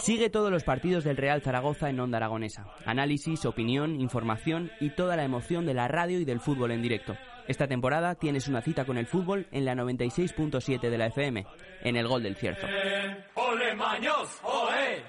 Sigue todos los partidos del Real Zaragoza en Onda Aragonesa. Análisis, opinión, información y toda la emoción de la radio y del fútbol en directo. Esta temporada tienes una cita con el fútbol en la 96.7 de la FM, en el Gol del Cierzo. ¡Ole, Maños! ¡Ole!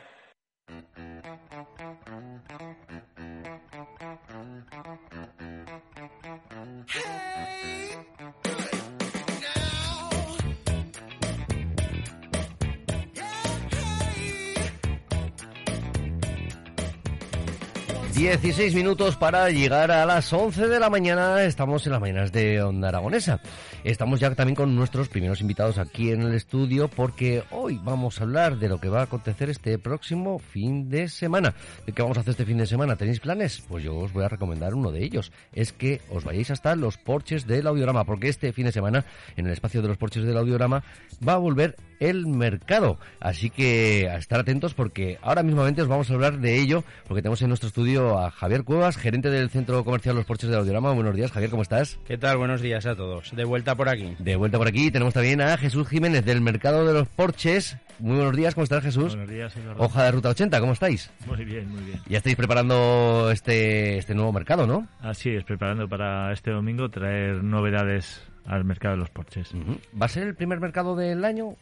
16 minutos para llegar a las 11 de la mañana. Estamos en las mañanas de Onda Aragonesa. Estamos ya también con nuestros primeros invitados aquí en el estudio porque hoy vamos a hablar de lo que va a acontecer este próximo fin de semana. ¿De qué vamos a hacer este fin de semana? ¿Tenéis planes? Pues yo os voy a recomendar uno de ellos. Es que os vayáis hasta los porches del audiorama porque este fin de semana en el espacio de los porches del audiorama va a volver el mercado. Así que a estar atentos porque ahora mismamente os vamos a hablar de ello porque tenemos en nuestro estudio a Javier Cuevas, gerente del Centro Comercial Los Porches del Audiorama. Buenos días, Javier, ¿cómo estás? ¿Qué tal? Buenos días a todos. De vuelta por aquí. De vuelta por aquí. Tenemos también a Jesús Jiménez del Mercado de los Porches. Muy buenos días, ¿cómo estás, Jesús? Buenos días, señor. Hoja de Ruta 80, ¿cómo estáis? Muy bien, muy bien. Ya estáis preparando este, este nuevo mercado, ¿no? Así es, preparando para este domingo traer novedades al mercado de los porches. ¿Va a ser el primer mercado del año?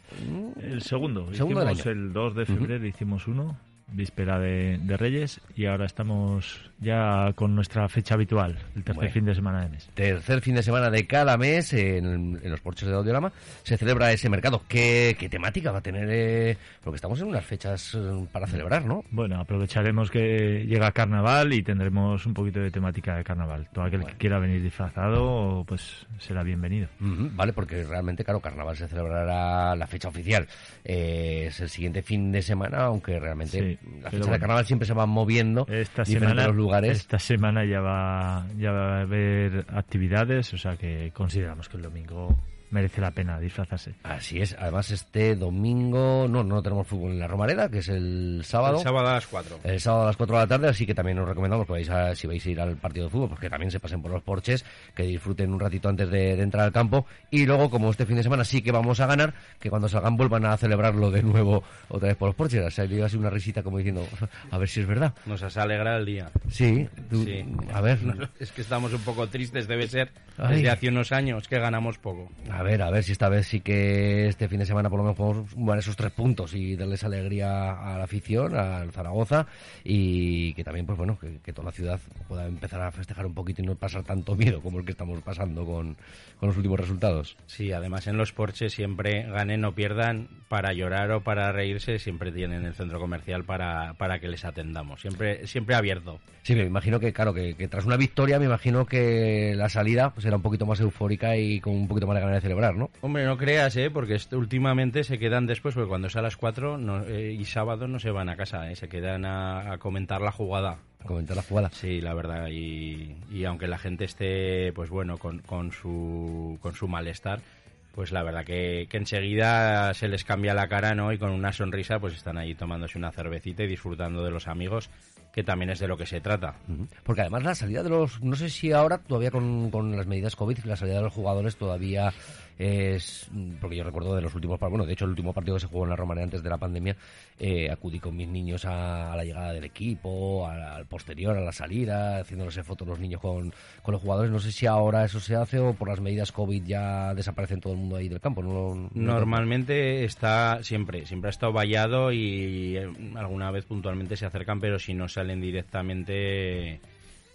El segundo. segundo hicimos el 2 de febrero, hicimos uno víspera de, Reyes y ahora estamos ya con nuestra fecha habitual, el tercer fin de semana de mes. Tercer fin de semana de cada mes en, los porches de Audiorama se celebra ese mercado. ¿Qué, temática va a tener? Eh? Porque estamos en unas fechas eh, para celebrar, ¿no? Bueno, aprovecharemos que llega carnaval y tendremos un poquito de temática de carnaval. Todo aquel que quiera venir disfrazado, pues será bienvenido. vale, porque realmente, claro, carnaval se celebrará la fecha oficial. Eh, es el siguiente fin de semana, aunque realmente la fecha de carnaval siempre se va moviendo esta semana, los lugares. Esta semana ya va, ya va a haber actividades, o sea que consideramos que el domingo merece la pena disfrazarse. Así es. Además, este domingo no, no tenemos fútbol en la Romareda, que es el sábado. El sábado a las 4. El sábado a las 4 de la tarde, así que también os recomendamos que vais a, si vais a ir al partido de fútbol, porque pues también se pasen por los porches, que disfruten un ratito antes de, entrar al campo. Y luego, como este fin de semana sí que vamos a ganar, que cuando salgan vuelvan a celebrarlo de nuevo otra vez por los porches. O sea, yo así una risita como diciendo, a ver si es verdad. Nos has alegrado el día. Sí, a ver. es que estamos un poco tristes, debe ser desde hace unos años que ganamos poco. A ver, a ver si esta vez sí que este fin de semana por lo menos podemos sumar esos tres puntos y darles alegría a la afición, al Zaragoza y que también, pues bueno, que, toda la ciudad pueda empezar a festejar un poquito y no pasar tanto miedo como el que estamos pasando con, los últimos resultados. Sí, además en los porches siempre ganen o pierdan para llorar o para reírse, siempre tienen el centro comercial para, para que les atendamos, siempre, siempre abierto. Sí, me imagino que, claro, que, tras una victoria, me imagino que la salida será un poquito más eufórica y con un poquito más de ganas de celebrar, ¿no? Hombre, no creas, ¿eh? Porque últimamente se quedan después, porque cuando es a las 4 eh, y sábado no se van a casa, ¿eh? Se quedan a, comentar la jugada. A comentar la jugada. Sí, la verdad. Y, aunque la gente esté, pues bueno, con, con, su, con su malestar, pues la verdad que, que, enseguida se les cambia la cara, ¿no? Y con una sonrisa, pues están ahí tomándose una cervecita y disfrutando de los amigos que también es de lo que se trata. Porque además la salida de los, no sé si ahora todavía con, con las medidas COVID, la salida de los jugadores todavía es porque yo recuerdo de los últimos bueno de hecho el último partido que se jugó en la Romareda antes de la pandemia eh, acudí con mis niños a, la llegada del equipo al posterior a la salida haciéndoles fotos los niños con, con, los jugadores. No sé si ahora eso se hace o por las medidas covid ya desaparecen todo el mundo ahí del campo normalmente está siempre siempre ha estado vallado y eh, alguna vez puntualmente se acercan pero si no salen directamente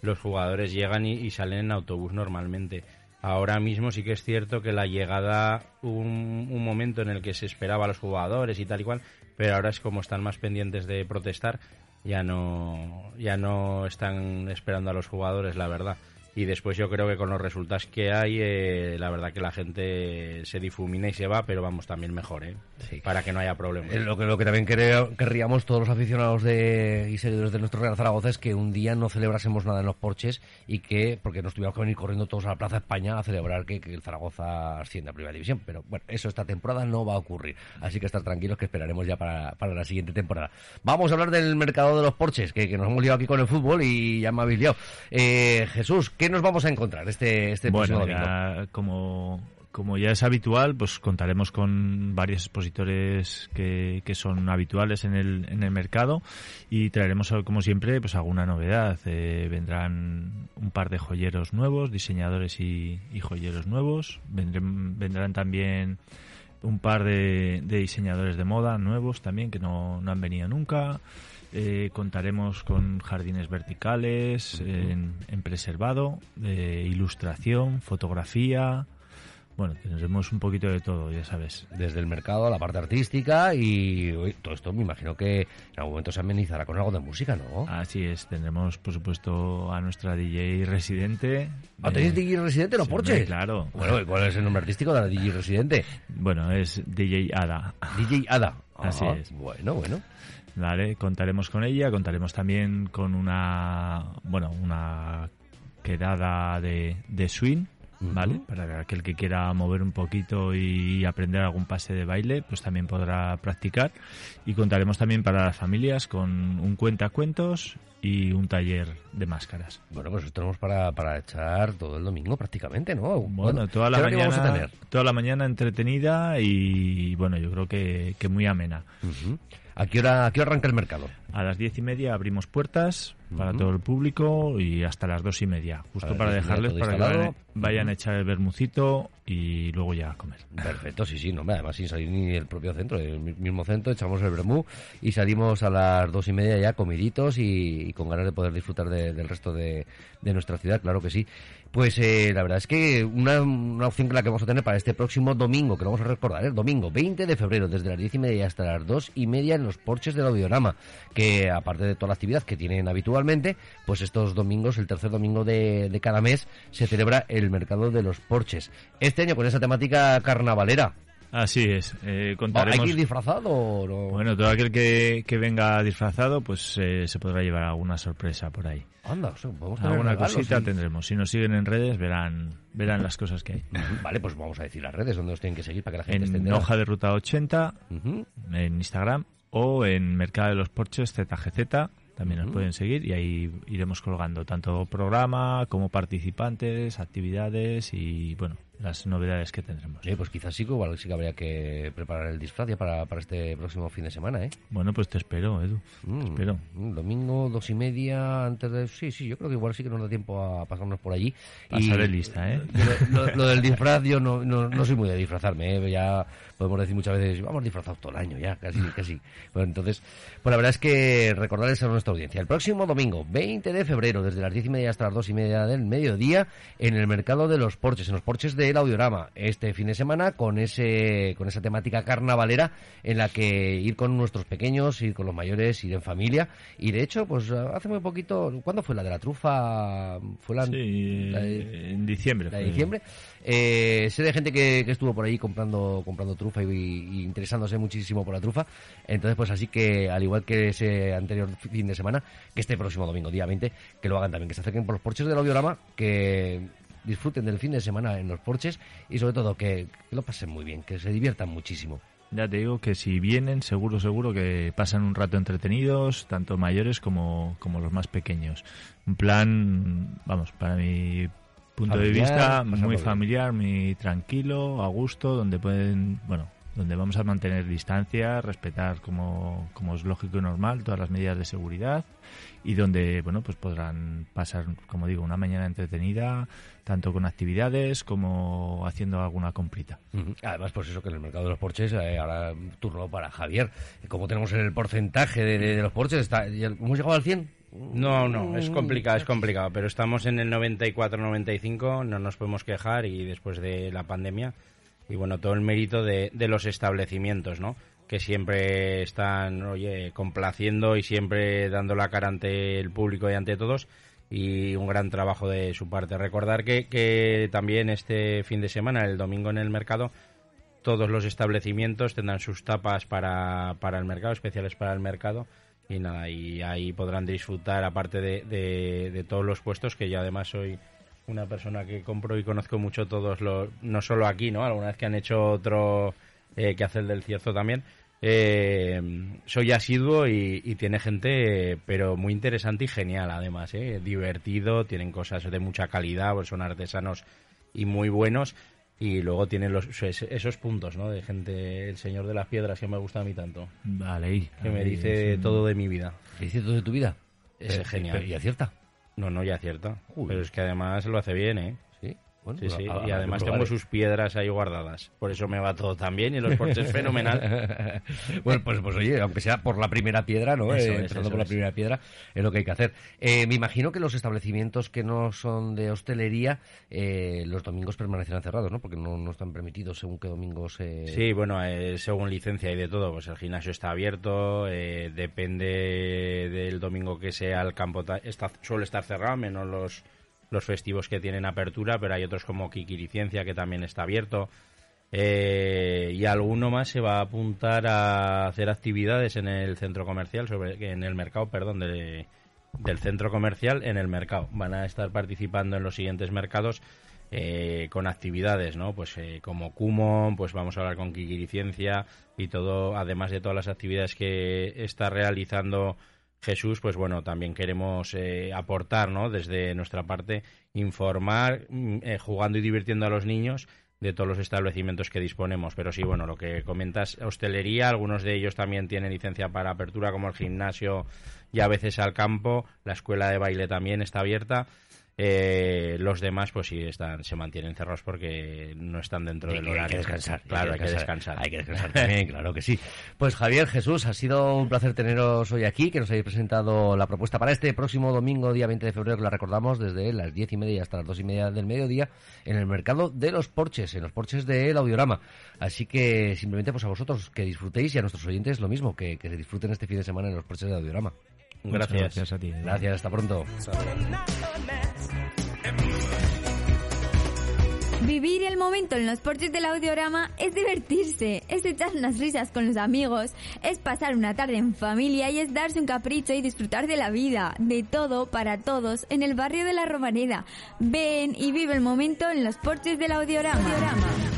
los jugadores llegan y salen en autobús normalmente Ahora mismo sí que es cierto que la llegada, un, momento en el que se esperaba a los jugadores y tal y cual, pero ahora es como están más pendientes de protestar, ya no, ya no están esperando a los jugadores, la verdad. Y después yo creo que con los resultados que hay, eh, la verdad que la gente se difumina y se va, pero vamos también mejor, ¿eh? Para que no haya problemas. lo, que, lo que también querríamos todos los aficionados de, y seguidores de nuestro Real Zaragoza es que un día no celebrásemos nada en los porches y que, porque nos tuviéramos que venir corriendo todos a la Plaza España a celebrar que, el Zaragoza ascienda a Primera División. Pero bueno, eso esta temporada no va a ocurrir. Así que estar tranquilos que esperaremos ya para, para la siguiente temporada. Vamos a hablar del mercado de los porches, que, nos hemos liado aquí con el fútbol y ya me habéis liado. Eh, Jesús, ¿qué nos vamos a encontrar este, este próximo domingo? como, como ya es habitual, pues contaremos con varios expositores que, que son habituales en el, en el mercado y traeremos, como siempre, pues alguna novedad. Eh, vendrán un par de joyeros nuevos, diseñadores y, joyeros nuevos. vendrán también un par de, de, diseñadores de moda nuevos también que no, no han venido nunca. Eh, contaremos con jardines verticales en, preservado, de ilustración, fotografía. Bueno, tendremos un poquito de todo, ya sabes. Desde el mercado a la parte artística y todo esto me imagino que en algún momento se amenizará con algo de música, ¿no? Así es, tendremos por supuesto a nuestra DJ residente. ¿Ah, tenéis DJ residente los porches? Claro. Bueno, ¿cuál es el nombre artístico de la DJ residente? Bueno, es DJ Ada. DJ Ada. Así es. Bueno, bueno. Vale, contaremos con ella, contaremos también con una, bueno, una quedada de, de swing, ¿vale? Para aquel que quiera mover un poquito y aprender algún pase de baile, pues también podrá practicar. Y contaremos también para las familias con un cuentacuentos y un taller de máscaras. Bueno, pues tenemos para, para echar todo el domingo prácticamente, ¿no? Bueno, toda la mañana, toda la mañana entretenida y bueno, yo creo que, que muy amena. ¿A qué, hora, ¿A qué arranca el mercado? A las diez y media abrimos puertas para todo el público y hasta las dos y media, justo para dejarles para que vayan, a echar el bermucito y luego ya a comer. Perfecto, sí, sí, no, además sin salir ni del propio centro, del mismo centro, echamos el bermú y salimos a las dos y media ya comiditos y, con ganas de poder disfrutar del resto de, de nuestra ciudad, claro que sí. Pues eh, la verdad es que una, una, opción que la que vamos a tener para este próximo domingo, que lo vamos a recordar, el domingo 20 de febrero, desde las diez y media hasta las dos y media en los porches del Audiorama, que aparte de toda la actividad que tienen habitualmente, pues estos domingos, el tercer domingo de, de cada mes, se celebra el mercado de los porches. Este año con esa temática carnavalera, Así es. Eh, contaremos... ¿Hay que ir disfrazado o no? Bueno, todo aquel que, que venga disfrazado, pues eh, se podrá llevar alguna sorpresa por ahí. Anda, podemos Alguna cosita tendremos. Si nos siguen en redes, verán verán las cosas que hay. Vale, pues vamos a decir las redes donde os tienen que seguir para que la gente en esté En hoja de ruta 80, en Instagram o en Mercado de los Porches ZGZ también nos pueden seguir y ahí iremos colgando tanto programa como participantes, actividades y bueno, las novedades que tendremos. Eh, pues quizás sí, igual sí que habría que preparar el disfraz ya para, para este próximo fin de semana, ¿eh? Bueno, pues te espero, Edu. Mm, espero. Mm, domingo, dos y media, antes de... Sí, sí, yo creo que igual sí que nos da tiempo a pasarnos por allí. Pasaré lista, ¿eh? Lo, del disfraz, yo no, no, no soy muy de disfrazarme, ¿eh? Ya podemos decir muchas veces, vamos disfrazados todo el año ya, casi, casi. Bueno, entonces, pues la verdad es que recordarles a nuestra audiencia, el próximo domingo, 20 de febrero, desde las diez y media hasta las dos y media del mediodía, en el mercado de los porches, en los porches del Audiorama, este fin de semana, con ese, con esa temática carnavalera, en la que ir con nuestros pequeños, ir con los mayores, ir en familia, y de hecho, pues hace muy poquito, ¿cuándo fue la de la trufa? Fue la, en diciembre. La de diciembre. Eh, sé de gente que, estuvo por ahí comprando, comprando trufa y, interesándose muchísimo por la trufa. Entonces, pues así que, al igual que ese anterior fin de semana, que este próximo domingo, día 20, que lo hagan también, que se acerquen por los porches del audiorama, que disfruten del fin de semana en los porches y sobre todo que, lo pasen muy bien, que se diviertan muchísimo. Ya te digo que si vienen, seguro, seguro que pasan un rato entretenidos, tanto mayores como, como los más pequeños. Un plan, vamos, para mi punto de vista muy familiar, muy tranquilo, a gusto, donde pueden, bueno, donde vamos a mantener distancia, respetar como, como es lógico y normal todas las medidas de seguridad y donde, bueno, pues podrán pasar, como digo, una mañana entretenida, tanto con actividades como haciendo alguna comprita. Además, pues eso que en el mercado de los porches, eh, ahora turno para Javier, como tenemos el porcentaje de, los porches, está, ¿hemos llegado al 100? No, no, es complicado, es complicado, pero estamos en el 94-95, no nos podemos quejar y después de la pandemia, y bueno, todo el mérito de, de los establecimientos, ¿no? Que siempre están, oye, complaciendo y siempre dando la cara ante el público y ante todos. y un gran trabajo de su parte. Recordar que, que también este fin de semana, el domingo en el mercado, todos los establecimientos tendrán sus tapas para, para el mercado, especiales para el mercado. Y nada, y ahí podrán disfrutar, aparte de, de, todos los puestos, que yo además soy una persona que compro y conozco mucho todos los, no solo aquí, ¿no? Alguna vez que han hecho otro eh, que hace el del cierzo también, eh, soy asiduo y, tiene gente, pero muy interesante y genial además, ¿eh? divertido, tienen cosas de mucha calidad, pues son artesanos y muy buenos. Y luego tienen los, esos puntos, ¿no? De gente, el señor de las piedras que me gusta a mí tanto. Vale, Que me dice todo de mi vida. dice todo de tu vida? Es genial. ¿Y acierta? No, no, ya acierta. Pero es que además lo hace bien, ¿eh? Sí, sí. y además tengo sus piedras ahí guardadas. Por eso me va todo tan bien y los porches fenomenal. bueno, pues, pues oye, aunque sea por la primera piedra, ¿no? Eh, empezando por la primera piedra, es lo que hay que hacer. Eh, me imagino que los establecimientos que no son de hostelería, eh, los domingos permanecerán cerrados, ¿no? Porque no, no están permitidos según qué domingos... Sí, bueno, según licencia y de todo. Pues el gimnasio está abierto, depende del domingo que sea el campo, está, suele estar cerrado, menos los los festivos que tienen apertura, pero hay otros como Kikiriciencia que también está abierto. Eh, y alguno más se va a apuntar a hacer actividades en el centro comercial, sobre, en el mercado, perdón, del centro comercial en el mercado. Van a estar participando en los siguientes mercados eh, con actividades, ¿no? Pues eh, como Kumon, pues vamos a hablar con Kikiriciencia y todo, además de todas las actividades que está realizando Jesús, pues bueno, también queremos eh, aportar, ¿no? Desde nuestra parte, informar, mm, eh, jugando y divirtiendo a los niños de todos los establecimientos que disponemos. Pero sí, bueno, lo que comentas, hostelería, algunos de ellos también tienen licencia para apertura, como el gimnasio y a veces al campo, la escuela de baile también está abierta. Eh, los demás, pues sí, están, se mantienen cerrados porque no están dentro del horario. Hay que descansar. Claro, hay que descansar. Hay que descansar también, claro que sí. Pues Javier, Jesús, ha sido un placer teneros hoy aquí, que nos hayáis presentado la propuesta para este próximo domingo, día 20 de febrero, que la recordamos desde las diez y media hasta las dos y media del mediodía, en el mercado de los porches, en los porches del Audiorama. Así que simplemente pues a vosotros que disfrutéis y a nuestros oyentes lo mismo, que, que disfruten este fin de semana en los porches del Audiorama. Gracias. gracias a ti. Gracias, hasta pronto. Vivir el momento en los porches del audiorama es divertirse, es echar unas risas con los amigos, es pasar una tarde en familia y es darse un capricho y disfrutar de la vida, de todo para todos en el barrio de la Romareda. Ven y vive el momento en los porches del audiorama.